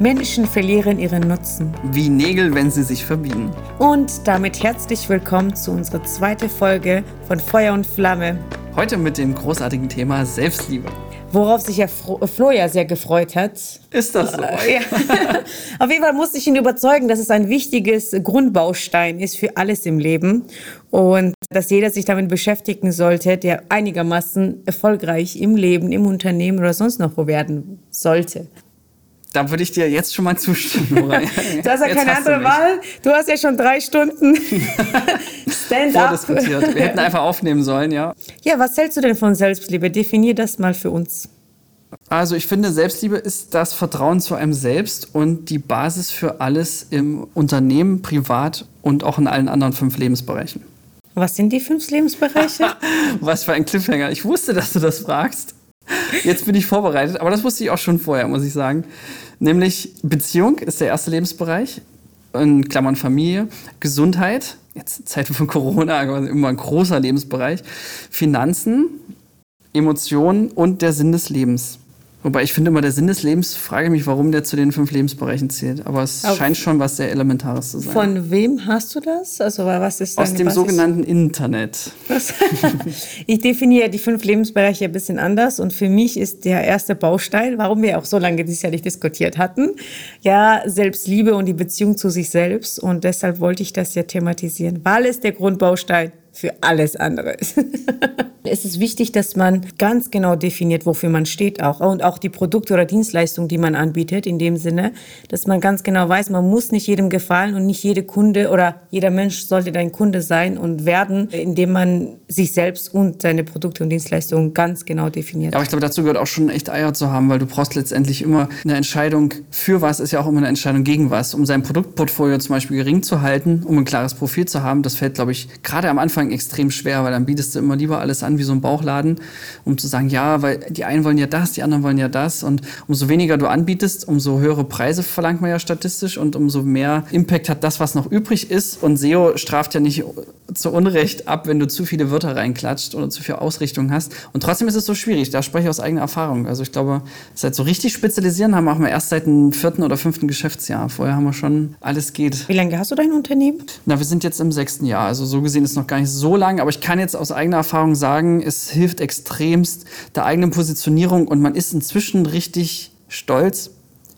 Menschen verlieren ihren Nutzen. Wie Nägel, wenn sie sich verbiegen. Und damit herzlich willkommen zu unserer zweiten Folge von Feuer und Flamme. Heute mit dem großartigen Thema Selbstliebe. Worauf sich ja Flo ja sehr gefreut hat. Ist das so? Äh, ja. Auf jeden Fall musste ich ihn überzeugen, dass es ein wichtiges Grundbaustein ist für alles im Leben und dass jeder sich damit beschäftigen sollte, der einigermaßen erfolgreich im Leben, im Unternehmen oder sonst noch wo werden sollte. Da würde ich dir jetzt schon mal zustimmen. du hast ja keine andere Wahl. Du hast ja schon drei Stunden Stand-up. Wir hätten einfach aufnehmen sollen, ja. Ja, was hältst du denn von Selbstliebe? Definier das mal für uns. Also ich finde, Selbstliebe ist das Vertrauen zu einem selbst und die Basis für alles im Unternehmen, privat und auch in allen anderen fünf Lebensbereichen. Was sind die fünf Lebensbereiche? was für ein Cliffhanger. Ich wusste, dass du das fragst. Jetzt bin ich vorbereitet, aber das wusste ich auch schon vorher, muss ich sagen. Nämlich Beziehung ist der erste Lebensbereich, in Klammern Familie, Gesundheit, jetzt Zeiten von Corona, immer ein großer Lebensbereich, Finanzen, Emotionen und der Sinn des Lebens. Wobei ich finde immer, der Sinn des Lebens, frage mich, warum der zu den fünf Lebensbereichen zählt. Aber es Auf scheint schon was sehr Elementares zu sein. Von wem hast du das? Also was ist Aus dem Basis? sogenannten Internet. ich definiere die fünf Lebensbereiche ein bisschen anders. Und für mich ist der erste Baustein, warum wir auch so lange dieses Jahr nicht diskutiert hatten, ja, Selbstliebe und die Beziehung zu sich selbst. Und deshalb wollte ich das ja thematisieren, weil es der Grundbaustein für alles andere es ist wichtig, dass man ganz genau definiert, wofür man steht auch. Und auch die Produkte oder Dienstleistungen, die man anbietet, in dem Sinne, dass man ganz genau weiß, man muss nicht jedem gefallen und nicht jede Kunde oder jeder Mensch sollte dein Kunde sein und werden, indem man sich selbst und seine Produkte und Dienstleistungen ganz genau definiert. Aber ich glaube, dazu gehört auch schon echt Eier zu haben, weil du brauchst letztendlich immer eine Entscheidung für was, ist ja auch immer eine Entscheidung gegen was. Um sein Produktportfolio zum Beispiel gering zu halten, um ein klares Profil zu haben, das fällt, glaube ich, gerade am Anfang extrem schwer, weil dann bietest du immer lieber alles an wie so ein Bauchladen, um zu sagen, ja, weil die einen wollen ja das, die anderen wollen ja das. Und umso weniger du anbietest, umso höhere Preise verlangt man ja statistisch und umso mehr Impact hat das, was noch übrig ist. Und SEO straft ja nicht zu Unrecht ab, wenn du zu viele Wörter reinklatscht oder zu viel Ausrichtung hast. Und trotzdem ist es so schwierig. Da spreche ich aus eigener Erfahrung. Also ich glaube, seit so richtig spezialisieren haben wir erst seit dem vierten oder fünften Geschäftsjahr. Vorher haben wir schon alles geht. Wie lange hast du dein Unternehmen? Na, wir sind jetzt im sechsten Jahr. Also so gesehen ist noch gar nicht so lang. Aber ich kann jetzt aus eigener Erfahrung sagen, es hilft extremst der eigenen Positionierung und man ist inzwischen richtig stolz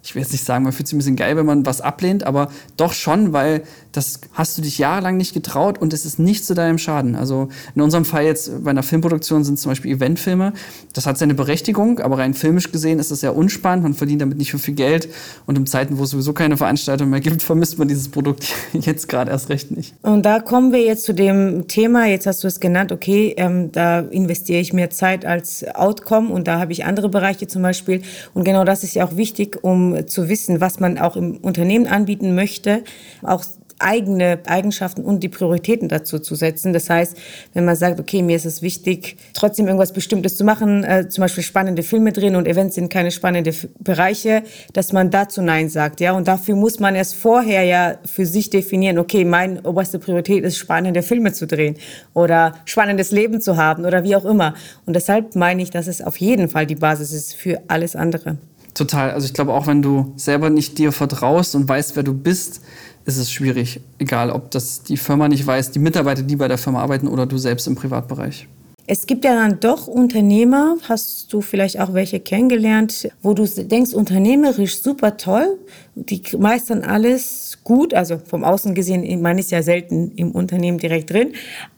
ich will jetzt nicht sagen, man fühlt sich ein bisschen geil, wenn man was ablehnt, aber doch schon, weil das hast du dich jahrelang nicht getraut und es ist nicht zu deinem Schaden. Also in unserem Fall jetzt bei einer Filmproduktion sind zum Beispiel Eventfilme. Das hat seine Berechtigung, aber rein filmisch gesehen ist das sehr unspannend. Man verdient damit nicht so viel Geld und in Zeiten, wo es sowieso keine Veranstaltung mehr gibt, vermisst man dieses Produkt jetzt gerade erst recht nicht. Und da kommen wir jetzt zu dem Thema, jetzt hast du es genannt, okay, ähm, da investiere ich mehr Zeit als Outcome und da habe ich andere Bereiche zum Beispiel. Und genau das ist ja auch wichtig, um zu wissen, was man auch im Unternehmen anbieten möchte, auch eigene Eigenschaften und die Prioritäten dazu zu setzen. Das heißt, wenn man sagt, okay, mir ist es wichtig, trotzdem irgendwas Bestimmtes zu machen, äh, zum Beispiel spannende Filme drehen und Events sind keine spannenden Bereiche, dass man dazu Nein sagt. Ja, und dafür muss man erst vorher ja für sich definieren, okay, meine oberste Priorität ist, spannende Filme zu drehen oder spannendes Leben zu haben oder wie auch immer. Und deshalb meine ich, dass es auf jeden Fall die Basis ist für alles andere. Total. Also ich glaube, auch wenn du selber nicht dir vertraust und weißt, wer du bist, ist es schwierig. Egal, ob das die Firma nicht weiß, die Mitarbeiter, die bei der Firma arbeiten oder du selbst im Privatbereich. Es gibt ja dann doch Unternehmer, hast du vielleicht auch welche kennengelernt, wo du denkst, unternehmerisch super toll, die meistern alles gut, also vom Außen gesehen, man ist ja selten im Unternehmen direkt drin,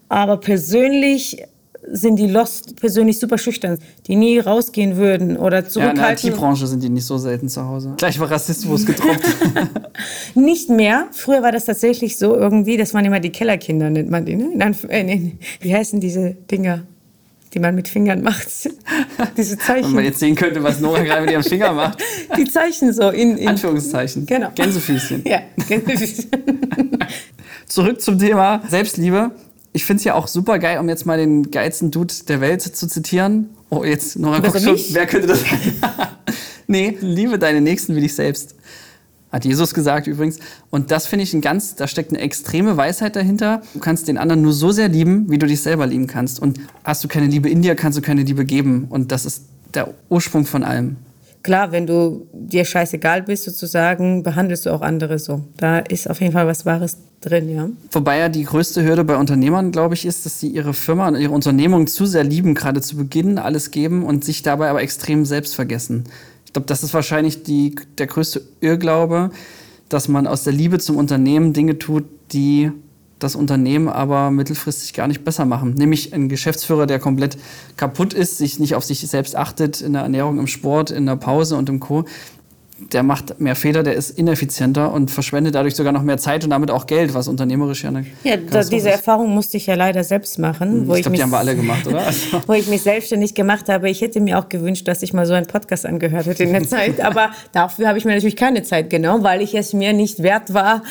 aber persönlich sind die Lost persönlich super schüchtern, die nie rausgehen würden oder zurückhalten. Ja, in der IT-Branche sind die nicht so selten zu Hause. Gleich war Rassismus gedroppt. nicht mehr. Früher war das tatsächlich so irgendwie, das waren immer die Kellerkinder, nennt man die, ne? Äh, wie heißen diese Dinger? die man mit Fingern macht. Diese Zeichen. Wenn man jetzt sehen könnte, was Nora gerade mit ihrem Finger macht. Die Zeichen so in, in Anführungszeichen. Genau. Gänsefüßchen. Ja, Gänsefüßchen. Zurück zum Thema Selbstliebe ich finde es ja auch super geil, um jetzt mal den geilsten Dude der Welt zu zitieren. Oh, jetzt Nora guckt schon, wer könnte das sein? nee, liebe deine Nächsten wie dich selbst. Hat Jesus gesagt übrigens. Und das finde ich ein ganz, da steckt eine extreme Weisheit dahinter. Du kannst den anderen nur so sehr lieben, wie du dich selber lieben kannst. Und hast du keine Liebe in dir, kannst du keine Liebe geben. Und das ist der Ursprung von allem. Klar, wenn du dir scheißegal bist, sozusagen, behandelst du auch andere so. Da ist auf jeden Fall was Wahres drin, ja. Wobei ja die größte Hürde bei Unternehmern, glaube ich, ist, dass sie ihre Firma und ihre Unternehmung zu sehr lieben, gerade zu Beginn alles geben und sich dabei aber extrem selbst vergessen. Ich glaube, das ist wahrscheinlich die, der größte Irrglaube, dass man aus der Liebe zum Unternehmen Dinge tut, die das Unternehmen aber mittelfristig gar nicht besser machen. Nämlich ein Geschäftsführer, der komplett kaputt ist, sich nicht auf sich selbst achtet, in der Ernährung, im Sport, in der Pause und im Co der macht mehr Fehler, der ist ineffizienter und verschwendet dadurch sogar noch mehr Zeit und damit auch Geld, was unternehmerisch ja eine Ja, da, diese Erfahrung musste ich ja leider selbst machen. Hm, wo ich glaube, die haben wir alle gemacht, oder? Also. wo ich mich selbstständig gemacht habe. Ich hätte mir auch gewünscht, dass ich mal so einen Podcast angehört hätte in der Zeit, aber dafür habe ich mir natürlich keine Zeit genommen, weil ich es mir nicht wert war.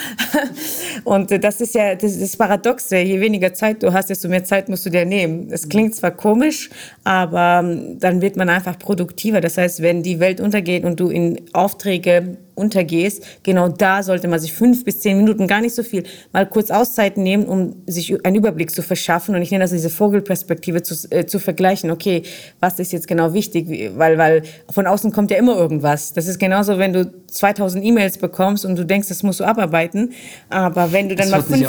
und das ist ja das, das Paradoxe. Je weniger Zeit du hast, desto mehr Zeit musst du dir nehmen. Es klingt zwar komisch, aber dann wird man einfach produktiver. Das heißt, wenn die Welt untergeht und du in Auftrag Aufträge untergehst, genau da sollte man sich fünf bis zehn Minuten, gar nicht so viel, mal kurz Auszeit nehmen, um sich einen Überblick zu verschaffen. Und ich nenne das diese Vogelperspektive zu, äh, zu vergleichen. Okay, was ist jetzt genau wichtig? Weil, weil von außen kommt ja immer irgendwas. Das ist genauso, wenn du 2000 E-Mails bekommst und du denkst, das musst du abarbeiten. Aber wenn du dann das mal fünf,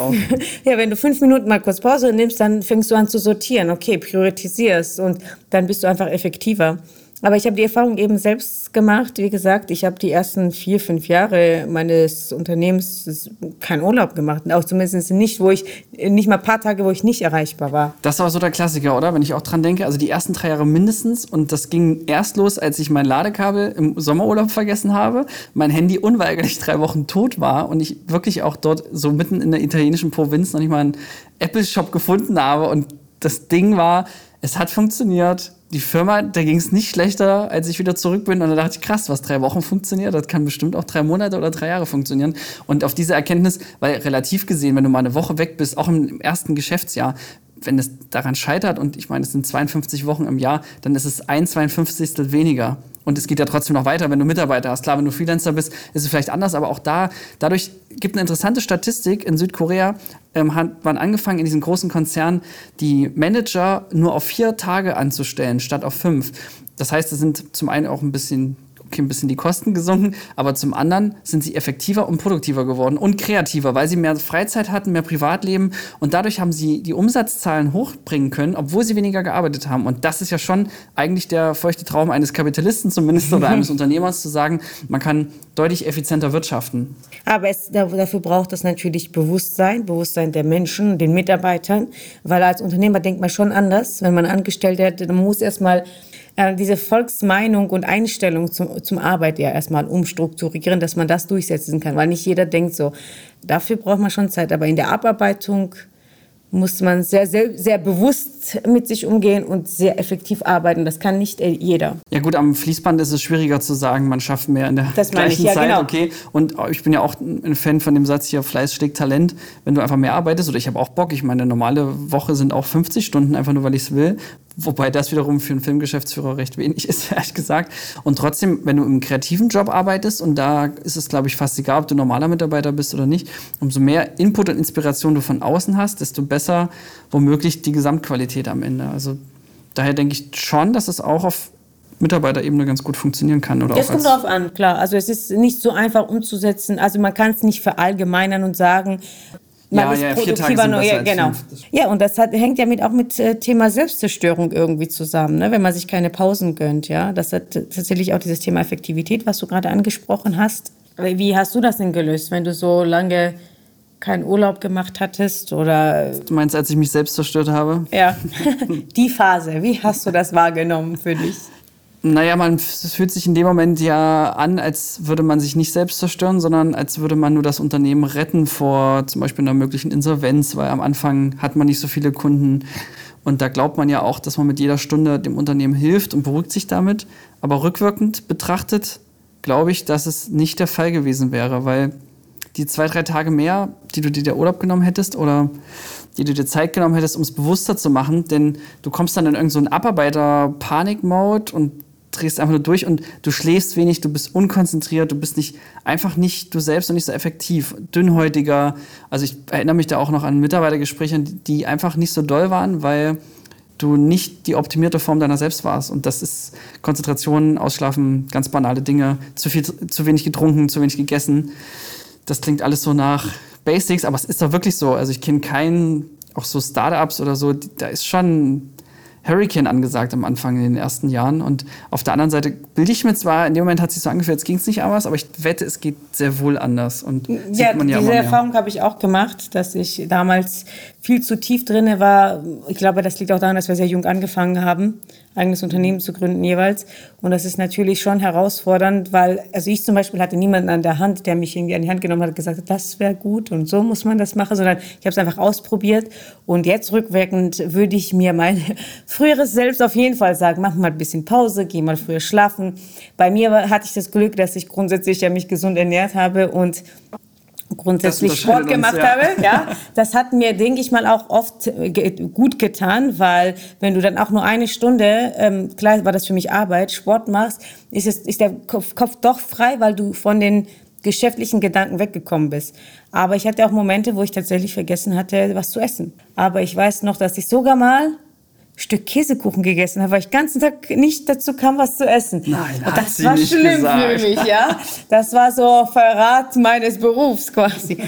ja, wenn du fünf Minuten mal kurz Pause nimmst, dann fängst du an zu sortieren. Okay, priorisierst und dann bist du einfach effektiver. Aber ich habe die Erfahrung eben selbst gemacht. Wie gesagt, ich habe die ersten vier, fünf Jahre meines Unternehmens keinen Urlaub gemacht. Auch zumindest nicht, wo ich, nicht mal ein paar Tage, wo ich nicht erreichbar war. Das war so der Klassiker, oder? Wenn ich auch dran denke. Also die ersten drei Jahre mindestens. Und das ging erst los, als ich mein Ladekabel im Sommerurlaub vergessen habe. Mein Handy unweigerlich drei Wochen tot war. Und ich wirklich auch dort so mitten in der italienischen Provinz noch nicht mal einen Apple-Shop gefunden habe. Und das Ding war, es hat funktioniert die Firma, da ging es nicht schlechter, als ich wieder zurück bin. Und da dachte ich, krass, was drei Wochen funktioniert, das kann bestimmt auch drei Monate oder drei Jahre funktionieren. Und auf diese Erkenntnis, weil relativ gesehen, wenn du mal eine Woche weg bist, auch im ersten Geschäftsjahr, wenn es daran scheitert, und ich meine, es sind 52 Wochen im Jahr, dann ist es ein 52. weniger. Und es geht ja trotzdem noch weiter, wenn du Mitarbeiter hast. Klar, wenn du Freelancer bist, ist es vielleicht anders, aber auch da, dadurch gibt eine interessante Statistik. In Südkorea ähm, hat man angefangen, in diesen großen Konzernen die Manager nur auf vier Tage anzustellen, statt auf fünf. Das heißt, es sind zum einen auch ein bisschen ein bisschen die Kosten gesunken, aber zum anderen sind sie effektiver und produktiver geworden und kreativer, weil sie mehr Freizeit hatten, mehr Privatleben und dadurch haben sie die Umsatzzahlen hochbringen können, obwohl sie weniger gearbeitet haben. Und das ist ja schon eigentlich der feuchte Traum eines Kapitalisten zumindest oder eines Unternehmers zu sagen, man kann deutlich effizienter wirtschaften. Aber es, dafür braucht es natürlich Bewusstsein, Bewusstsein der Menschen, den Mitarbeitern, weil als Unternehmer denkt man schon anders. Wenn man Angestellte hat, dann muss erstmal äh, diese Volksmeinung und Einstellung zum, zum Arbeit ja erstmal umstrukturieren, dass man das durchsetzen kann, weil nicht jeder denkt so. Dafür braucht man schon Zeit, aber in der Abarbeitung muss man sehr, sehr, sehr bewusst mit sich umgehen und sehr effektiv arbeiten. Das kann nicht jeder. Ja gut, am Fließband ist es schwieriger zu sagen, man schafft mehr in der das gleichen ja, Zeit. Genau. Okay. Und ich bin ja auch ein Fan von dem Satz hier, Fleiß schlägt Talent. Wenn du einfach mehr arbeitest, oder ich habe auch Bock, ich meine, eine normale Woche sind auch 50 Stunden, einfach nur weil ich es will. Wobei das wiederum für einen Filmgeschäftsführer recht wenig ist, ehrlich gesagt. Und trotzdem, wenn du im kreativen Job arbeitest, und da ist es, glaube ich, fast egal, ob du normaler Mitarbeiter bist oder nicht, umso mehr Input und Inspiration du von außen hast, desto besser womöglich die Gesamtqualität am Ende. Also daher denke ich schon, dass es auch auf Mitarbeiterebene ganz gut funktionieren kann. Oder das kommt darauf an, klar. Also es ist nicht so einfach umzusetzen. Also man kann es nicht verallgemeinern und sagen, man ja, ist ja, produktiver nur, ja, genau. Ja, und das hat, hängt ja mit, auch mit äh, Thema Selbstzerstörung irgendwie zusammen, ne? wenn man sich keine Pausen gönnt. Ja, das hat tatsächlich auch dieses Thema Effektivität, was du gerade angesprochen hast. Wie hast du das denn gelöst, wenn du so lange keinen Urlaub gemacht hattest oder? Du meinst, als ich mich selbst zerstört habe? Ja, die Phase. Wie hast du das wahrgenommen für dich? Naja, man, fühlt sich in dem Moment ja an, als würde man sich nicht selbst zerstören, sondern als würde man nur das Unternehmen retten vor zum Beispiel einer möglichen Insolvenz, weil am Anfang hat man nicht so viele Kunden. Und da glaubt man ja auch, dass man mit jeder Stunde dem Unternehmen hilft und beruhigt sich damit. Aber rückwirkend betrachtet glaube ich, dass es nicht der Fall gewesen wäre, weil die zwei, drei Tage mehr, die du dir der Urlaub genommen hättest oder die du dir Zeit genommen hättest, um es bewusster zu machen, denn du kommst dann in irgendeinen so Abarbeiter-Panik-Mode und drehst einfach nur durch und du schläfst wenig, du bist unkonzentriert, du bist nicht einfach nicht du selbst und nicht so effektiv, dünnhäutiger. Also ich erinnere mich da auch noch an Mitarbeitergespräche, die einfach nicht so doll waren, weil du nicht die optimierte Form deiner selbst warst. Und das ist Konzentration, Ausschlafen, ganz banale Dinge, zu viel, zu wenig getrunken, zu wenig gegessen. Das klingt alles so nach Basics, aber es ist doch wirklich so. Also ich kenne keinen, auch so Startups oder so, da ist schon Hurricane angesagt am Anfang in den ersten Jahren. Und auf der anderen Seite bilde ich mir zwar, in dem Moment hat es sich so angefühlt, es ging es nicht anders, aber ich wette, es geht sehr wohl anders. Und ja, ja diese Erfahrung habe ich auch gemacht, dass ich damals viel zu tief drin war. Ich glaube, das liegt auch daran, dass wir sehr jung angefangen haben eigenes Unternehmen zu gründen jeweils. Und das ist natürlich schon herausfordernd, weil, also ich zum Beispiel hatte niemanden an der Hand, der mich irgendwie an die Hand genommen hat und gesagt das wäre gut und so muss man das machen, sondern ich habe es einfach ausprobiert. Und jetzt rückwirkend würde ich mir mein früheres Selbst auf jeden Fall sagen, mach mal ein bisschen Pause, geh mal früher schlafen. Bei mir hatte ich das Glück, dass ich grundsätzlich ja mich gesund ernährt habe und grundsätzlich Sport gemacht uns, ja. habe. Ja, das hat mir, denke ich mal, auch oft gut getan, weil wenn du dann auch nur eine Stunde, ähm, klar war das für mich Arbeit, Sport machst, ist, es, ist der Kopf, Kopf doch frei, weil du von den geschäftlichen Gedanken weggekommen bist. Aber ich hatte auch Momente, wo ich tatsächlich vergessen hatte, was zu essen. Aber ich weiß noch, dass ich sogar mal Stück Käsekuchen gegessen habe, weil ich den ganzen Tag nicht dazu kam, was zu essen. Nein, und das war schlimm gesagt. für mich, ja. Das war so Verrat meines Berufs quasi.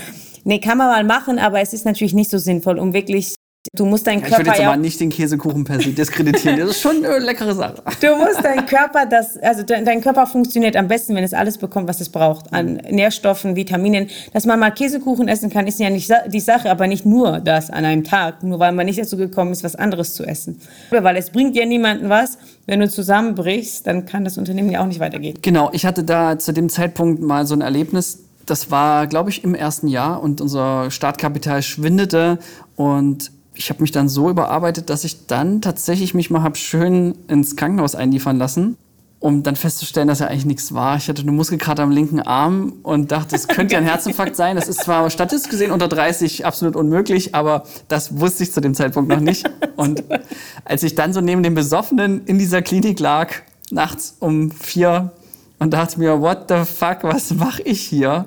Nee, kann man mal machen, aber es ist natürlich nicht so sinnvoll, um wirklich Du musst deinen Körper. Ich würde jetzt aber nicht den Käsekuchen per se diskreditieren. Das ist schon eine leckere Sache. Du musst deinen Körper, das, also dein Körper funktioniert am besten, wenn es alles bekommt, was es braucht. An Nährstoffen, Vitaminen. Dass man mal Käsekuchen essen kann, ist ja nicht die Sache, aber nicht nur das an einem Tag. Nur weil man nicht dazu gekommen ist, was anderes zu essen. Weil es bringt ja niemandem was. Wenn du zusammenbrichst, dann kann das Unternehmen ja auch nicht weitergehen. Genau. Ich hatte da zu dem Zeitpunkt mal so ein Erlebnis. Das war, glaube ich, im ersten Jahr und unser Startkapital schwindete und ich habe mich dann so überarbeitet, dass ich dann tatsächlich mich mal hab schön ins Krankenhaus einliefern lassen, um dann festzustellen, dass ja eigentlich nichts war. Ich hatte eine Muskelkater am linken Arm und dachte, es könnte ja ein Herzinfarkt sein. Das ist zwar statistisch gesehen unter 30 absolut unmöglich, aber das wusste ich zu dem Zeitpunkt noch nicht. Und als ich dann so neben dem Besoffenen in dieser Klinik lag, nachts um vier und dachte mir, what the fuck, was mache ich hier?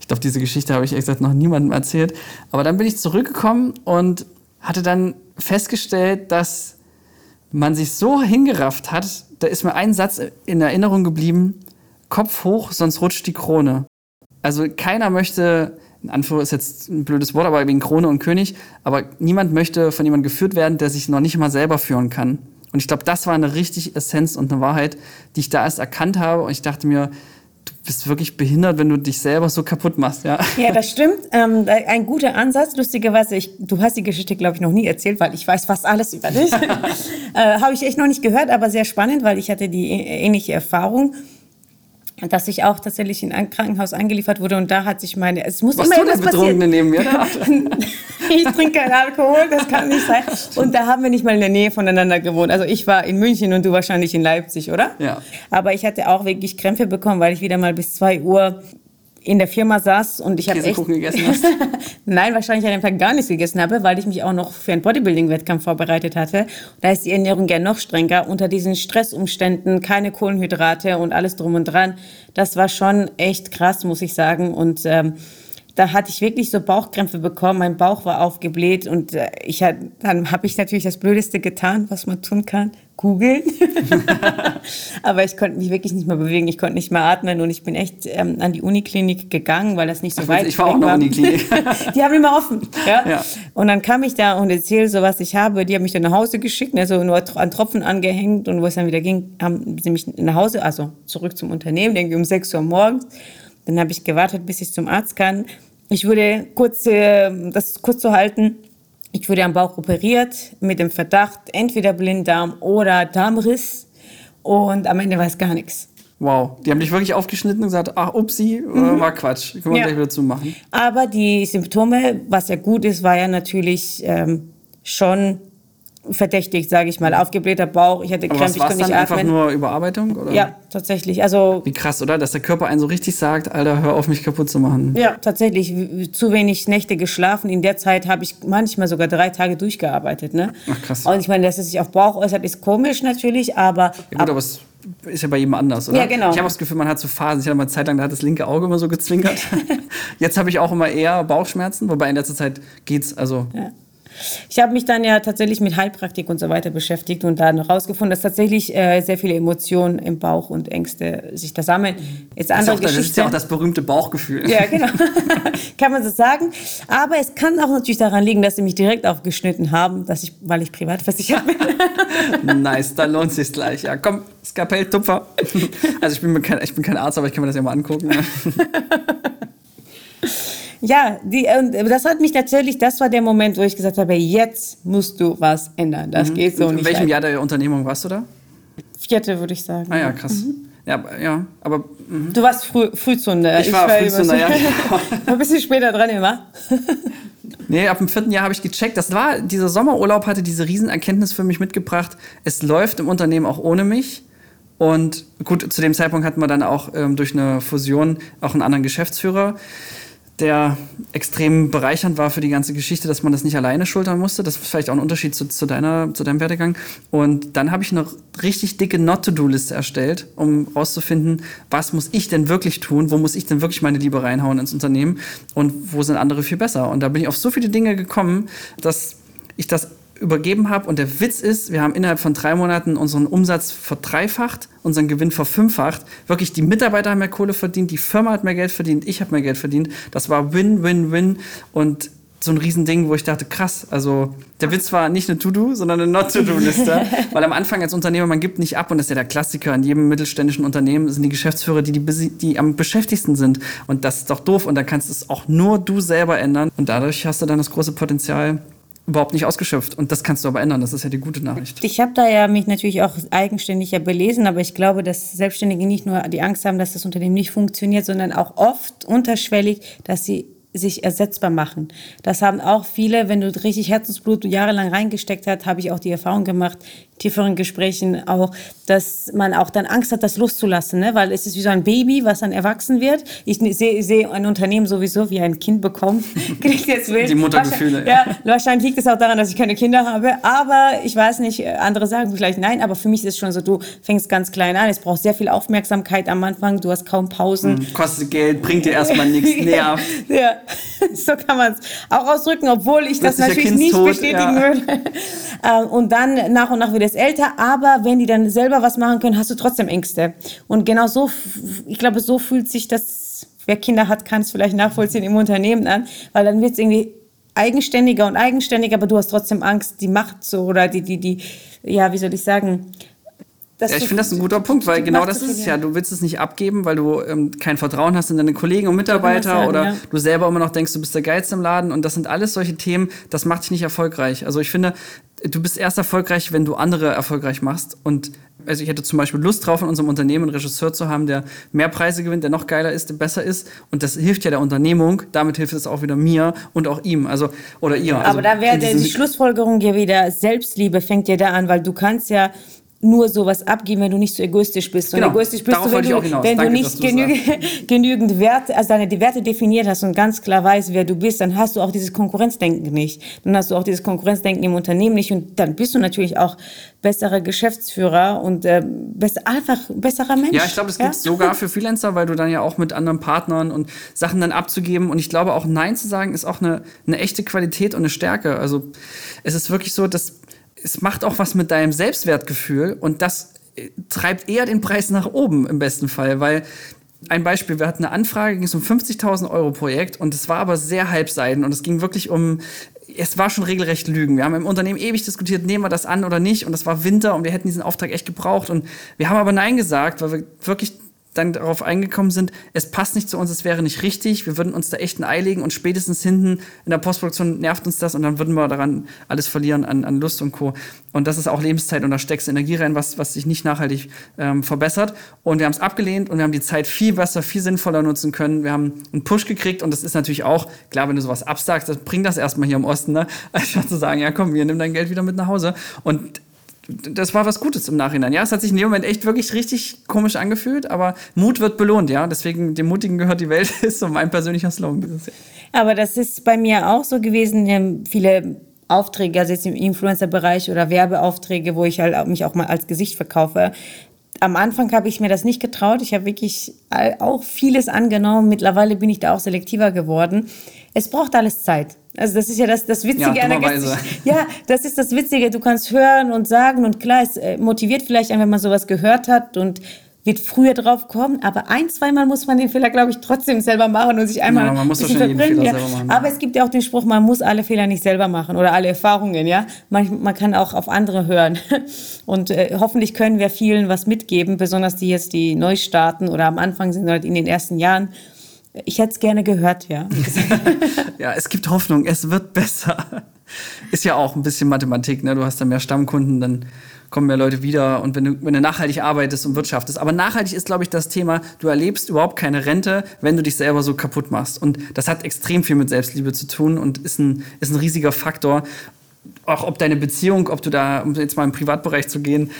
Ich glaube, diese Geschichte habe ich ehrlich gesagt noch niemandem erzählt. Aber dann bin ich zurückgekommen und hatte dann festgestellt, dass man sich so hingerafft hat, da ist mir ein Satz in Erinnerung geblieben, Kopf hoch, sonst rutscht die Krone. Also keiner möchte, in Anführung ist jetzt ein blödes Wort, aber wegen Krone und König, aber niemand möchte von jemandem geführt werden, der sich noch nicht mal selber führen kann. Und ich glaube, das war eine richtig Essenz und eine Wahrheit, die ich da erst erkannt habe. Und ich dachte mir, bist wirklich behindert, wenn du dich selber so kaputt machst, ja. Ja, das stimmt. Ähm, ein guter Ansatz. Lustigerweise, ich, du hast die Geschichte, glaube ich, noch nie erzählt, weil ich weiß fast alles über dich. äh, Habe ich echt noch nicht gehört, aber sehr spannend, weil ich hatte die ähnliche Erfahrung dass ich auch tatsächlich in ein Krankenhaus eingeliefert wurde und da hat sich meine es muss Was immer du der Betrunkene neben mir ich trinke keinen Alkohol das kann nicht sein und da haben wir nicht mal in der Nähe voneinander gewohnt also ich war in München und du wahrscheinlich in Leipzig oder ja aber ich hatte auch wirklich Krämpfe bekommen weil ich wieder mal bis zwei Uhr in der Firma saß und ich habe echt gegessen hast. Nein, wahrscheinlich an dem Tag gar nichts gegessen habe, weil ich mich auch noch für einen Bodybuilding-Wettkampf vorbereitet hatte. Da ist die Ernährung ja noch strenger unter diesen Stressumständen, keine Kohlenhydrate und alles drum und dran. Das war schon echt krass, muss ich sagen. Und ähm, da hatte ich wirklich so Bauchkrämpfe bekommen. Mein Bauch war aufgebläht und äh, ich hat, dann habe ich natürlich das Blödeste getan, was man tun kann googeln. Aber ich konnte mich wirklich nicht mehr bewegen, ich konnte nicht mehr atmen und ich bin echt ähm, an die Uniklinik gegangen, weil das nicht so Ach, weit Ich war auch noch in die Klinik. die haben immer offen. Ja? ja? Und dann kam ich da und erzähle so, was ich habe. Die haben mich dann nach Hause geschickt, also nur an Tropfen angehängt und wo es dann wieder ging, haben sie mich nach Hause, also zurück zum Unternehmen, denke um 6 Uhr morgens. Dann habe ich gewartet, bis ich zum Arzt kann. Ich würde kurz, äh, das kurz zu halten, ich wurde am Bauch operiert mit dem Verdacht, entweder Blinddarm oder Darmriss. Und am Ende war es gar nichts. Wow, die haben dich wirklich aufgeschnitten und gesagt, ach, upsi, äh, mhm. war Quatsch, können wir ja. gleich wieder zumachen. Aber die Symptome, was ja gut ist, war ja natürlich ähm, schon verdächtig, sage ich mal. Aufgeblähter Bauch, ich hatte Krämpfe, ich konnte nicht atmen. einfach nur Überarbeitung? Oder? Ja, tatsächlich. Also, Wie krass, oder? Dass der Körper einen so richtig sagt, Alter, hör auf, mich kaputt zu machen. Ja, tatsächlich. Zu wenig Nächte geschlafen. In der Zeit habe ich manchmal sogar drei Tage durchgearbeitet. Ne? Ach, krass. Und ich meine, dass es sich auf Bauch äußert, ist komisch natürlich, aber... Ja, gut, aber es ist ja bei jedem anders, oder? Ja, genau. Ich habe das Gefühl, man hat so Phasen. Ich hatte mal eine Zeit lang, da hat das linke Auge immer so gezwinkert. Jetzt habe ich auch immer eher Bauchschmerzen, wobei in letzter Zeit geht's. Also ja. Ich habe mich dann ja tatsächlich mit Heilpraktik und so weiter beschäftigt und dann herausgefunden, dass tatsächlich äh, sehr viele Emotionen im Bauch und Ängste sich da sammeln. Ist andere das, ist das ist ja auch das berühmte Bauchgefühl. Ja, genau. kann man so sagen. Aber es kann auch natürlich daran liegen, dass sie mich direkt aufgeschnitten haben, dass ich, weil ich privat versichert bin. nice, dann lohnt sich gleich. Ja, komm, Skalpell, Tupfer. Also ich bin, kein, ich bin kein Arzt, aber ich kann mir das ja mal angucken. Ja, die, und das hat mich natürlich, das war der Moment, wo ich gesagt habe, jetzt musst du was ändern. Das mhm. geht so In nicht. In welchem Jahr der Unternehmung warst du da? Vierte, würde ich sagen. Ah ja, krass. Mhm. Ja, ja, aber. Mh. Du warst früh, Frühzünder. Ich, ich war, war Frühzünder, ja. ein bisschen später dran immer. Nee, ab dem vierten Jahr habe ich gecheckt. Das war, dieser Sommerurlaub hatte diese Riesenerkenntnis für mich mitgebracht. Es läuft im Unternehmen auch ohne mich. Und gut, zu dem Zeitpunkt hatten wir dann auch ähm, durch eine Fusion auch einen anderen Geschäftsführer der extrem bereichernd war für die ganze Geschichte, dass man das nicht alleine schultern musste. Das ist vielleicht auch ein Unterschied zu, zu, deiner, zu deinem Werdegang. Und dann habe ich eine richtig dicke Not-to-Do-Liste erstellt, um rauszufinden, was muss ich denn wirklich tun, wo muss ich denn wirklich meine Liebe reinhauen ins Unternehmen und wo sind andere viel besser. Und da bin ich auf so viele Dinge gekommen, dass ich das übergeben habe. Und der Witz ist, wir haben innerhalb von drei Monaten unseren Umsatz verdreifacht, unseren Gewinn verfünffacht. Wirklich, die Mitarbeiter haben mehr Kohle verdient, die Firma hat mehr Geld verdient, ich habe mehr Geld verdient. Das war Win, Win, Win. Und so ein Riesending, wo ich dachte, krass, also der Witz war nicht eine To-Do, sondern eine Not-To-Do-Liste. Weil am Anfang als Unternehmer, man gibt nicht ab und das ist ja der Klassiker in jedem mittelständischen Unternehmen, sind die Geschäftsführer, die, die, die am beschäftigsten sind. Und das ist doch doof und da kannst du es auch nur du selber ändern. Und dadurch hast du dann das große Potenzial, überhaupt nicht ausgeschöpft. Und das kannst du aber ändern. Das ist ja die gute Nachricht. Ich habe da ja mich natürlich auch eigenständiger belesen, aber ich glaube, dass Selbstständige nicht nur die Angst haben, dass das Unternehmen nicht funktioniert, sondern auch oft unterschwellig, dass sie sich ersetzbar machen. Das haben auch viele, wenn du richtig Herzensblut jahrelang reingesteckt hast, habe ich auch die Erfahrung gemacht, tieferen Gesprächen auch, dass man auch dann Angst hat, das loszulassen, ne? weil es ist wie so ein Baby, was dann erwachsen wird. Ich sehe seh ein Unternehmen sowieso wie ein Kind bekommt. Kriegt jetzt wild. Die Muttergefühle. Ja. ja, wahrscheinlich liegt es auch daran, dass ich keine Kinder habe, aber ich weiß nicht, andere sagen vielleicht nein, aber für mich ist es schon so, du fängst ganz klein an, es braucht sehr viel Aufmerksamkeit am Anfang, du hast kaum Pausen. Hm, kostet Geld, bringt dir erstmal nichts, nervt. ja, so kann man es auch ausdrücken, obwohl ich das, das natürlich nicht bestätigen ja. würde. Ähm, und dann nach und nach wird es älter, aber wenn die dann selber was machen können, hast du trotzdem Ängste. Und genau so, ich glaube, so fühlt sich das, wer Kinder hat, kann es vielleicht nachvollziehen im Unternehmen an, weil dann wird es irgendwie eigenständiger und eigenständiger, aber du hast trotzdem Angst, die Macht so oder die, die, die, ja, wie soll ich sagen, ja, ich finde das ein guter Punkt, weil genau das ist es ja. Du willst es nicht abgeben, weil du ähm, kein Vertrauen hast in deine Kollegen und Mitarbeiter sagen, oder ja. du selber immer noch denkst, du bist der Geilste im Laden. Und das sind alles solche Themen, das macht dich nicht erfolgreich. Also ich finde, du bist erst erfolgreich, wenn du andere erfolgreich machst. Und also ich hätte zum Beispiel Lust drauf, in unserem Unternehmen einen Regisseur zu haben, der mehr Preise gewinnt, der noch geiler ist, der besser ist. Und das hilft ja der Unternehmung. Damit hilft es auch wieder mir und auch ihm. Also, oder ihr. Also, Aber da wäre die Schlussfolgerung ja wieder, Selbstliebe fängt ja da an, weil du kannst ja nur sowas abgeben, wenn du nicht so egoistisch bist. Und genau. egoistisch bist Darauf du, wenn, du, wenn Danke, du nicht genü genügend Werte, also deine Werte definiert hast und ganz klar weißt, wer du bist, dann hast du auch dieses Konkurrenzdenken nicht. Dann hast du auch dieses Konkurrenzdenken im Unternehmen nicht und dann bist du natürlich auch besserer Geschäftsführer und äh, besser, einfach besserer Mensch. Ja, ich glaube, das ja? gibt sogar für Freelancer, weil du dann ja auch mit anderen Partnern und Sachen dann abzugeben und ich glaube auch Nein zu sagen ist auch eine, eine echte Qualität und eine Stärke. Also es ist wirklich so, dass es macht auch was mit deinem Selbstwertgefühl und das äh, treibt eher den Preis nach oben im besten Fall, weil ein Beispiel, wir hatten eine Anfrage, ging es um 50.000 Euro Projekt und es war aber sehr halbseiden und es ging wirklich um, es war schon regelrecht Lügen. Wir haben im Unternehmen ewig diskutiert, nehmen wir das an oder nicht und es war Winter und wir hätten diesen Auftrag echt gebraucht und wir haben aber Nein gesagt, weil wir wirklich dann darauf eingekommen sind, es passt nicht zu uns, es wäre nicht richtig, wir würden uns da echt ein Ei legen und spätestens hinten in der Postproduktion nervt uns das und dann würden wir daran alles verlieren an, an Lust und Co. Und das ist auch Lebenszeit und da steckst Energie rein, was, was sich nicht nachhaltig ähm, verbessert. Und wir haben es abgelehnt und wir haben die Zeit viel besser, viel sinnvoller nutzen können. Wir haben einen Push gekriegt und das ist natürlich auch, klar, wenn du sowas absagst, dann bring das erstmal hier im Osten, ne? Anstatt zu sagen, ja komm, wir nehmen dein Geld wieder mit nach Hause. Und das war was Gutes im Nachhinein. Ja, es hat sich in dem Moment echt wirklich richtig komisch angefühlt, aber Mut wird belohnt, ja. Deswegen, dem Mutigen gehört die Welt, ist so mein persönlicher Slogan. Aber das ist bei mir auch so gewesen. Viele Aufträge, also jetzt im Influencer-Bereich oder Werbeaufträge, wo ich halt mich auch mal als Gesicht verkaufe. Am Anfang habe ich mir das nicht getraut. Ich habe wirklich auch vieles angenommen. Mittlerweile bin ich da auch selektiver geworden. Es braucht alles Zeit. Also das ist ja das, das Witzige ja, an der Gäste. Ja, das ist das Witzige. Du kannst hören und sagen und klar, es äh, motiviert vielleicht einen, wenn man sowas gehört hat und wird früher drauf kommen, aber ein, zweimal muss man den Fehler, glaube ich, trotzdem selber machen und sich einmal. Ja, man muss wahrscheinlich jeden Fehler ja. selber machen. Aber es gibt ja auch den Spruch, man muss alle Fehler nicht selber machen oder alle Erfahrungen, ja. Man, man kann auch auf andere hören. Und äh, hoffentlich können wir vielen was mitgeben, besonders die jetzt, die neu starten oder am Anfang sind oder in den ersten Jahren. Ich hätte es gerne gehört, ja. ja, es gibt Hoffnung, es wird besser. Ist ja auch ein bisschen Mathematik, ne? Du hast dann mehr Stammkunden, dann kommen mehr Leute wieder und wenn du, wenn du nachhaltig arbeitest und wirtschaftest. Aber nachhaltig ist, glaube ich, das Thema, du erlebst überhaupt keine Rente, wenn du dich selber so kaputt machst. Und das hat extrem viel mit Selbstliebe zu tun und ist ein, ist ein riesiger Faktor. Auch ob deine Beziehung, ob du da, um jetzt mal im Privatbereich zu gehen,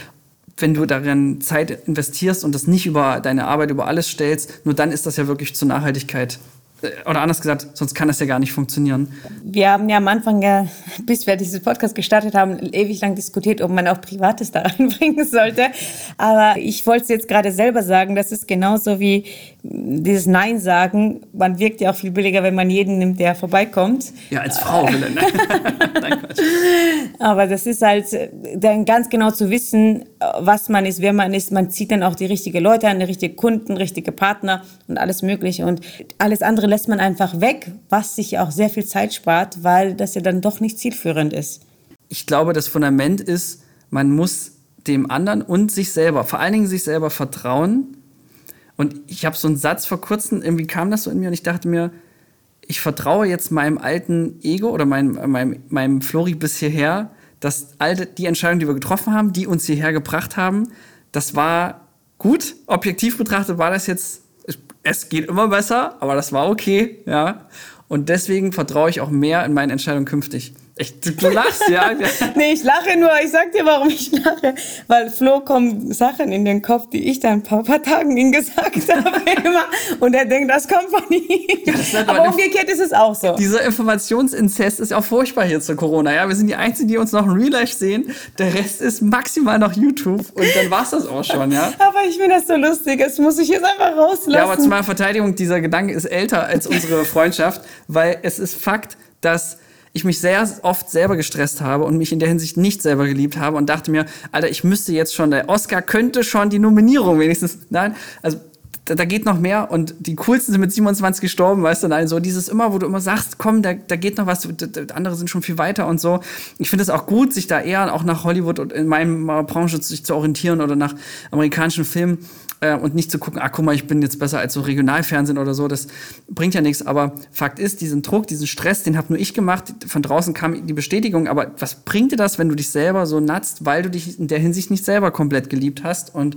wenn du darin Zeit investierst und das nicht über deine Arbeit, über alles stellst, nur dann ist das ja wirklich zur Nachhaltigkeit oder anders gesagt, sonst kann das ja gar nicht funktionieren. Wir haben ja am Anfang, ja, bis wir dieses Podcast gestartet haben, ewig lang diskutiert, ob man auch Privates da reinbringen sollte. Aber ich wollte es jetzt gerade selber sagen, das ist genauso wie dieses Nein sagen. Man wirkt ja auch viel billiger, wenn man jeden nimmt, der vorbeikommt. Ja, als Frau will ne? Aber das ist halt dann ganz genau zu wissen, was man ist, wer man ist. Man zieht dann auch die richtigen Leute an, die richtigen Kunden, richtige Partner und alles Mögliche. Und alles andere lässt man einfach weg, was sich auch sehr viel Zeit spart, weil das ja dann doch nicht zielführend ist. Ich glaube, das Fundament ist, man muss dem anderen und sich selber, vor allen Dingen sich selber vertrauen. Und ich habe so einen Satz vor kurzem, irgendwie kam das so in mir und ich dachte mir, ich vertraue jetzt meinem alten Ego oder meinem, meinem, meinem Flori bis hierher, dass all die Entscheidungen, die wir getroffen haben, die uns hierher gebracht haben, das war gut. Objektiv betrachtet war das jetzt es geht immer besser, aber das war okay, ja. Und deswegen vertraue ich auch mehr in meine Entscheidung künftig. Ich, du, lachst, ja. nee, ich lache nur. Ich sag dir, warum ich lache. Weil Flo kommen Sachen in den Kopf, die ich dann ein paar, Tagen ihm gesagt habe immer. Und er denkt, das kommt von ihm. Ja, aber umgekehrt ist es auch so. Dieser Informationsinzest ist auch furchtbar hier zu Corona. Ja, wir sind die Einzigen, die uns noch in Real Life sehen. Der Rest ist maximal noch YouTube. Und dann war es das auch schon, ja. aber ich finde das so lustig. Das muss ich jetzt einfach rauslassen. Ja, aber zu meiner Verteidigung, dieser Gedanke ist älter als unsere Freundschaft. Weil es ist Fakt, dass ich mich sehr oft selber gestresst habe und mich in der Hinsicht nicht selber geliebt habe und dachte mir, Alter, ich müsste jetzt schon, der Oscar könnte schon die Nominierung wenigstens, nein, also da, da, geht noch mehr und die coolsten sind mit 27 gestorben, weißt du, nein, so dieses immer, wo du immer sagst, komm, da, da geht noch was, andere sind schon viel weiter und so. Ich finde es auch gut, sich da eher auch nach Hollywood und in meiner Branche sich zu orientieren oder nach amerikanischen Filmen äh, und nicht zu gucken, ah, guck mal, ich bin jetzt besser als so Regionalfernsehen oder so, das bringt ja nichts. Aber Fakt ist, diesen Druck, diesen Stress, den habe nur ich gemacht. Von draußen kam die Bestätigung. Aber was bringt dir das, wenn du dich selber so natzt, weil du dich in der Hinsicht nicht selber komplett geliebt hast und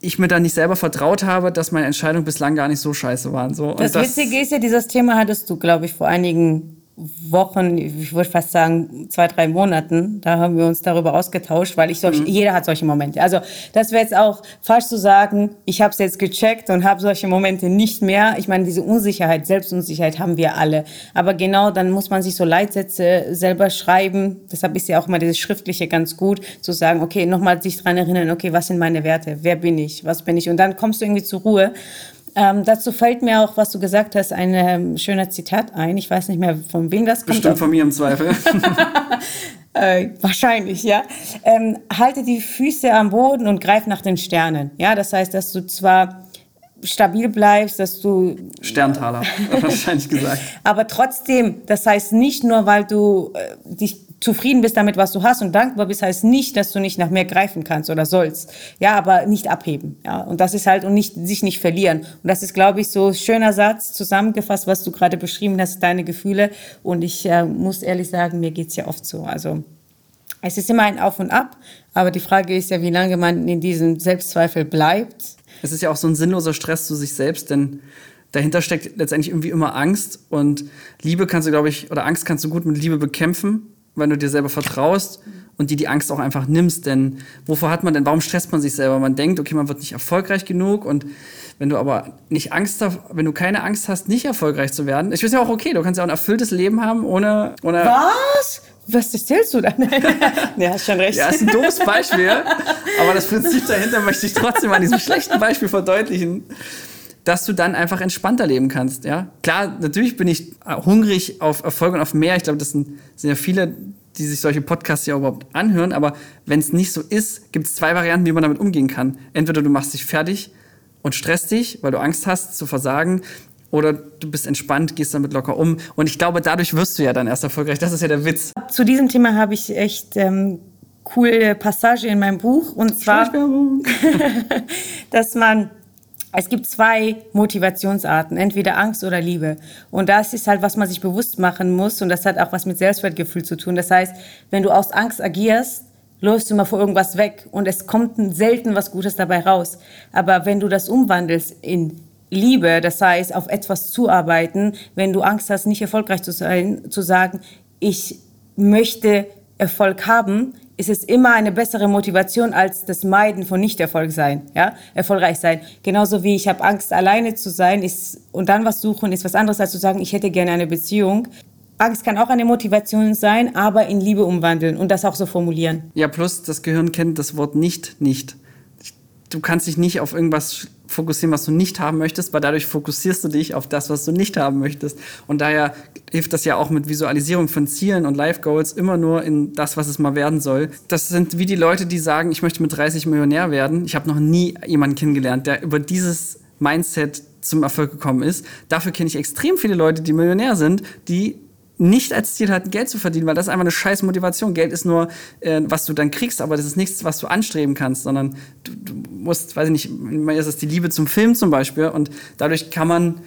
ich mir dann nicht selber vertraut habe, dass meine Entscheidungen bislang gar nicht so scheiße waren. So. das, das Witzige ist ja, dieses Thema hattest du, glaube ich, vor einigen Wochen, ich würde fast sagen zwei, drei Monaten, da haben wir uns darüber ausgetauscht, weil ich solche, mhm. jeder hat solche Momente. Also das wäre jetzt auch falsch zu sagen, ich habe es jetzt gecheckt und habe solche Momente nicht mehr. Ich meine, diese Unsicherheit, Selbstunsicherheit haben wir alle. Aber genau, dann muss man sich so Leitsätze selber schreiben. Deshalb ist ja auch mal dieses Schriftliche ganz gut, zu sagen, okay, nochmal sich dran erinnern, okay, was sind meine Werte? Wer bin ich? Was bin ich? Und dann kommst du irgendwie zur Ruhe. Ähm, dazu fällt mir auch, was du gesagt hast, ein ähm, schöner Zitat ein. Ich weiß nicht mehr, von wem das kommt. Bestimmt von mir im Zweifel. äh, wahrscheinlich, ja. Ähm, halte die Füße am Boden und greif nach den Sternen. Ja, das heißt, dass du zwar stabil bleibst, dass du Sterntaler wahrscheinlich gesagt. Aber trotzdem, das heißt nicht nur, weil du äh, dich zufrieden bist damit, was du hast und dankbar bist, heißt nicht, dass du nicht nach mehr greifen kannst oder sollst. Ja, aber nicht abheben. Ja, und das ist halt und nicht sich nicht verlieren. Und das ist, glaube ich, so ein schöner Satz zusammengefasst, was du gerade beschrieben hast, deine Gefühle. Und ich äh, muss ehrlich sagen, mir geht's ja oft so. Also es ist immer ein Auf und Ab, aber die Frage ist ja, wie lange man in diesem Selbstzweifel bleibt. Es ist ja auch so ein sinnloser Stress zu sich selbst, denn dahinter steckt letztendlich irgendwie immer Angst und Liebe kannst du, glaube ich, oder Angst kannst du gut mit Liebe bekämpfen wenn du dir selber vertraust und dir die Angst auch einfach nimmst. Denn wovor hat man denn, warum stresst man sich selber? Man denkt, okay, man wird nicht erfolgreich genug und wenn du aber nicht Angst wenn du keine Angst hast, nicht erfolgreich zu werden, ich weiß ja auch okay, du kannst ja auch ein erfülltes Leben haben ohne. ohne Was? Was erzählst du dann? ja, hast schon recht. Ja, ist ein doofes Beispiel, aber das Prinzip dahinter möchte ich trotzdem an diesem schlechten Beispiel verdeutlichen dass du dann einfach entspannter leben kannst. Ja? Klar, natürlich bin ich hungrig auf Erfolg und auf mehr. Ich glaube, das sind, sind ja viele, die sich solche Podcasts ja überhaupt anhören. Aber wenn es nicht so ist, gibt es zwei Varianten, wie man damit umgehen kann. Entweder du machst dich fertig und stresst dich, weil du Angst hast zu versagen. Oder du bist entspannt, gehst damit locker um. Und ich glaube, dadurch wirst du ja dann erst erfolgreich. Das ist ja der Witz. Zu diesem Thema habe ich echt ähm, coole Passage in meinem Buch. Und zwar, dass man es gibt zwei Motivationsarten, entweder Angst oder Liebe. Und das ist halt, was man sich bewusst machen muss. Und das hat auch was mit Selbstwertgefühl zu tun. Das heißt, wenn du aus Angst agierst, läufst du immer vor irgendwas weg und es kommt selten was Gutes dabei raus. Aber wenn du das umwandelst in Liebe, das heißt, auf etwas zuarbeiten, wenn du Angst hast, nicht erfolgreich zu sein, zu sagen, ich möchte Erfolg haben, ist es immer eine bessere Motivation als das Meiden von Nicht-Erfolg sein, ja, erfolgreich sein. Genauso wie ich habe Angst, alleine zu sein ist, und dann was suchen, ist was anderes als zu sagen, ich hätte gerne eine Beziehung. Angst kann auch eine Motivation sein, aber in Liebe umwandeln und das auch so formulieren. Ja, plus das Gehirn kennt das Wort nicht nicht. Du kannst dich nicht auf irgendwas fokussieren, was du nicht haben möchtest, weil dadurch fokussierst du dich auf das, was du nicht haben möchtest. Und daher hilft das ja auch mit Visualisierung von Zielen und Life Goals immer nur in das, was es mal werden soll. Das sind wie die Leute, die sagen, ich möchte mit 30 Millionär werden. Ich habe noch nie jemanden kennengelernt, der über dieses Mindset zum Erfolg gekommen ist. Dafür kenne ich extrem viele Leute, die Millionär sind, die nicht als Ziel hatten, Geld zu verdienen, weil das ist einfach eine scheiß Motivation. Geld ist nur, äh, was du dann kriegst, aber das ist nichts, was du anstreben kannst, sondern du, du musst, weiß ich nicht, ist es die Liebe zum Film zum Beispiel und dadurch kann man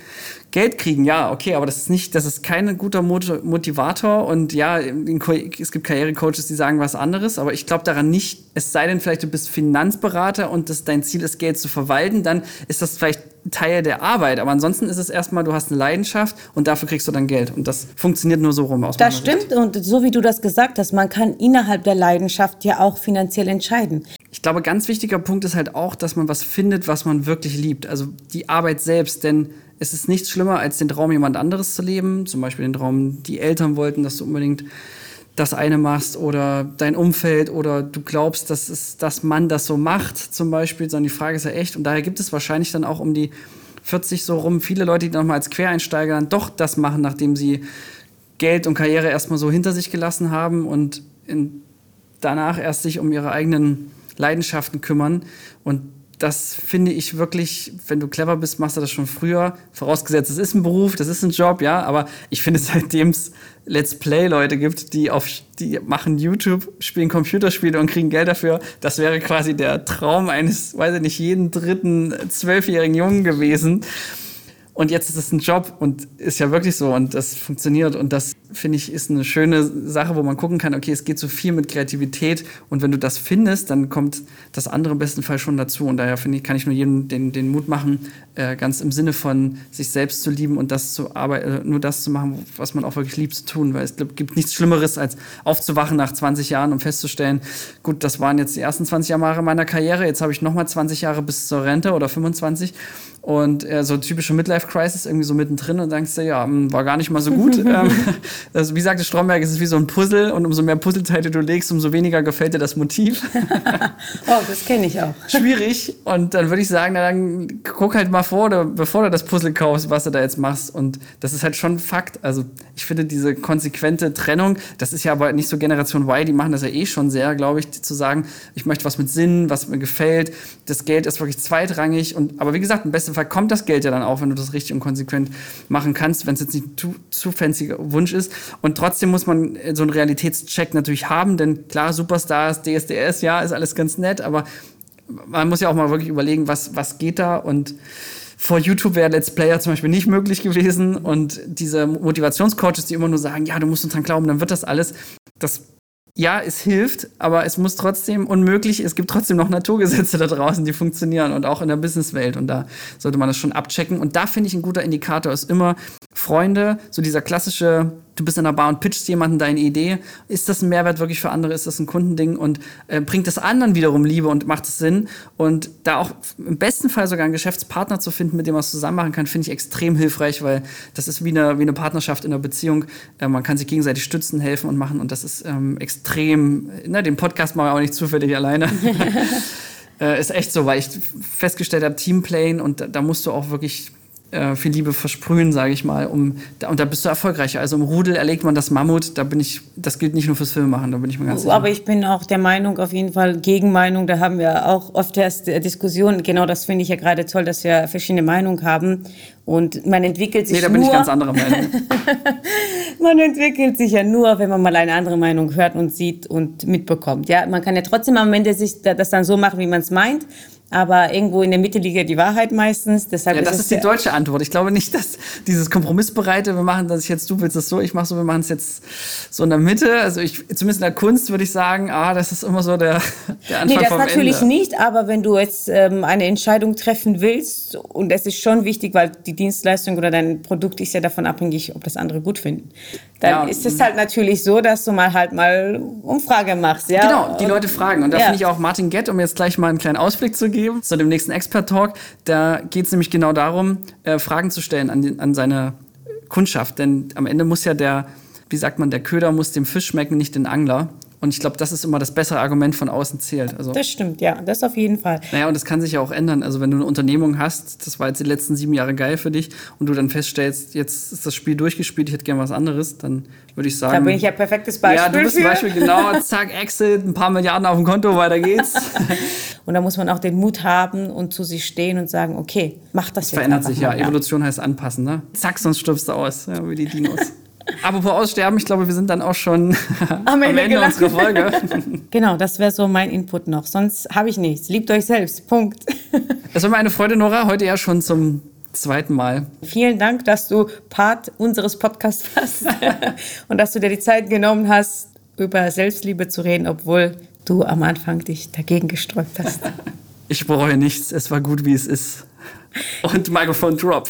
Geld kriegen, ja, okay, aber das ist nicht, das ist kein guter Motivator und ja, es gibt Karrierecoaches, die sagen was anderes, aber ich glaube daran nicht, es sei denn vielleicht, du bist Finanzberater und das, dein Ziel ist, Geld zu verwalten, dann ist das vielleicht Teil der Arbeit, aber ansonsten ist es erstmal, du hast eine Leidenschaft und dafür kriegst du dann Geld und das funktioniert nur so rum aus Das stimmt Sicht. und so wie du das gesagt hast, man kann innerhalb der Leidenschaft ja auch finanziell entscheiden. Ich glaube, ganz wichtiger Punkt ist halt auch, dass man was findet, was man wirklich liebt, also die Arbeit selbst, denn es ist nichts schlimmer, als den Traum jemand anderes zu leben. Zum Beispiel den Traum, die Eltern wollten, dass du unbedingt das eine machst oder dein Umfeld oder du glaubst, dass, es, dass man das so macht, zum Beispiel, sondern die Frage ist ja echt. Und daher gibt es wahrscheinlich dann auch um die 40 so rum viele Leute, die nochmal als Quereinsteiger dann doch das machen, nachdem sie Geld und Karriere erstmal so hinter sich gelassen haben und in, danach erst sich um ihre eigenen Leidenschaften kümmern. Und das finde ich wirklich, wenn du clever bist, machst du das schon früher. Vorausgesetzt, es ist ein Beruf, das ist ein Job, ja. Aber ich finde, seitdem es Let's Play-Leute gibt, die auf, die machen YouTube, spielen Computerspiele und kriegen Geld dafür, das wäre quasi der Traum eines, weiß ich nicht, jeden dritten zwölfjährigen Jungen gewesen. Und jetzt ist es ein Job und ist ja wirklich so und das funktioniert und das finde ich ist eine schöne Sache, wo man gucken kann, okay, es geht so viel mit Kreativität und wenn du das findest, dann kommt das andere im besten Fall schon dazu. Und daher finde ich, kann ich nur jedem den, den Mut machen, äh, ganz im Sinne von sich selbst zu lieben und das zu arbeiten, äh, nur das zu machen, was man auch wirklich liebt zu tun, weil es gibt nichts Schlimmeres als aufzuwachen nach 20 Jahren und festzustellen, gut, das waren jetzt die ersten 20 Jahre meiner Karriere, jetzt habe ich noch mal 20 Jahre bis zur Rente oder 25 und äh, so typische Midlife-Crisis irgendwie so mittendrin und denkst du, ja, hm, war gar nicht mal so gut. ähm, also, wie sagte Stromberg, es ist wie so ein Puzzle und umso mehr Puzzleteile du legst, umso weniger gefällt dir das Motiv. oh, das kenne ich auch. Schwierig. Und dann würde ich sagen, na, dann guck halt mal vor, oder, bevor du das Puzzle kaufst, was du da jetzt machst. Und das ist halt schon Fakt. Also ich finde diese konsequente Trennung, das ist ja aber nicht so Generation Y, die machen das ja eh schon sehr, glaube ich, zu sagen, ich möchte was mit Sinn, was mir gefällt. Das Geld ist wirklich zweitrangig. Und, aber wie gesagt, im besten besten Fall kommt das Geld ja dann auch, wenn du das richtig und konsequent machen kannst, wenn es jetzt nicht zu, zu fancy Wunsch ist. Und trotzdem muss man so einen Realitätscheck natürlich haben, denn klar, Superstars, DSDS, ja, ist alles ganz nett, aber man muss ja auch mal wirklich überlegen, was, was geht da? Und vor YouTube wäre Let's Player zum Beispiel nicht möglich gewesen. Und diese Motivationscoaches, die immer nur sagen, ja, du musst uns dran glauben, dann wird das alles, das ja, es hilft, aber es muss trotzdem unmöglich, es gibt trotzdem noch Naturgesetze da draußen, die funktionieren und auch in der Businesswelt und da sollte man das schon abchecken. Und da finde ich ein guter Indikator ist immer Freunde, so dieser klassische du bist in einer Bar und pitchst jemanden deine Idee. Ist das ein Mehrwert wirklich für andere? Ist das ein Kundending? Und äh, bringt es anderen wiederum Liebe und macht es Sinn? Und da auch im besten Fall sogar einen Geschäftspartner zu finden, mit dem man es zusammen machen kann, finde ich extrem hilfreich, weil das ist wie eine, wie eine Partnerschaft in einer Beziehung. Äh, man kann sich gegenseitig stützen, helfen und machen. Und das ist ähm, extrem, ne, den Podcast machen wir auch nicht zufällig alleine. Äh, ist echt so, weil ich festgestellt habe, Teamplayen und da, da musst du auch wirklich äh, viel Liebe versprühen, sage ich mal, um und da bist du erfolgreicher. Also im Rudel erlegt man das Mammut, da bin ich, das gilt nicht nur fürs Filmemachen, da bin ich mir ganz sicher. Aber ich bin auch der Meinung, auf jeden Fall Gegenmeinung, da haben wir auch oft erst Diskussionen. Genau das finde ich ja gerade toll, dass wir verschiedene Meinungen haben und man entwickelt sich Nee, da nur, bin ich ganz anderer Meinung. man entwickelt sich ja nur, wenn man mal eine andere Meinung hört und sieht und mitbekommt. Ja, man kann ja trotzdem am Ende sich das dann so machen, wie man es meint. Aber irgendwo in der Mitte liegt ja die Wahrheit meistens. Deshalb Ja, das es ist die deutsche Antwort. Ich glaube nicht, dass dieses Kompromissbereite, wir machen das jetzt, du willst es so, ich mache so, wir machen es jetzt so in der Mitte. Also ich, zumindest in der Kunst würde ich sagen, ah, das ist immer so der, der Anfang Nee, das natürlich Ende. nicht, aber wenn du jetzt ähm, eine Entscheidung treffen willst, und es ist schon wichtig, weil die Dienstleistung oder dein Produkt ist ja davon abhängig, ob das andere gut finden, dann Ja, ist es halt natürlich so, dass du mal halt mal Umfrage machst. Ja? Genau, die Leute fragen. Und da Ja. finde ich auch Martin Gett, um jetzt gleich mal einen kleinen Ausblick zu geben, zu dem nächsten Expert-Talk, da geht es nämlich genau darum, äh, Fragen zu stellen an, den, an seine Kundschaft. Denn am Ende muss ja der, wie sagt man, der Köder muss dem Fisch schmecken, nicht den Angler. Und ich glaube, das ist immer das bessere Argument von außen zählt. Also, Das stimmt, ja, das auf jeden Fall. naja, und das kann sich ja auch ändern. Also, wenn du eine Unternehmung hast, das war jetzt die letzten sieben Jahre geil für dich, und du dann feststellst, jetzt ist das Spiel durchgespielt, ich hätte gern was anderes, dann würde ich sagen. Da bin ich ja perfektes Beispiel. Ja, du bist ein für. Beispiel, genau. Zack, Exit, ein paar Milliarden auf dem Konto, weiter geht's. Und da muss man auch den Mut haben und zu sich stehen und sagen, okay, mach das jetzt Verändert sich, ja. mal, Evolution heißt anpassen, ne? Zack, sonst stirbst du aus, ja, wie die Dinos. Apropos Aussterben, ich glaube, wir sind dann auch schon am Ende Ende, gelangt. unserer Folge. Genau, das wäre so mein Input noch. Sonst habe ich nichts. Liebt euch selbst. Punkt. Es war mir eine Freude, Nora, heute ja schon zum zweiten Mal. Vielen Dank, dass du Part unseres Podcasts warst und dass du dir die Zeit genommen hast, über Selbstliebe zu reden, obwohl du am Anfang dich dagegen gesträubt hast. Ich bereue nichts, es war gut, wie es ist. Und Mikrofon Drop.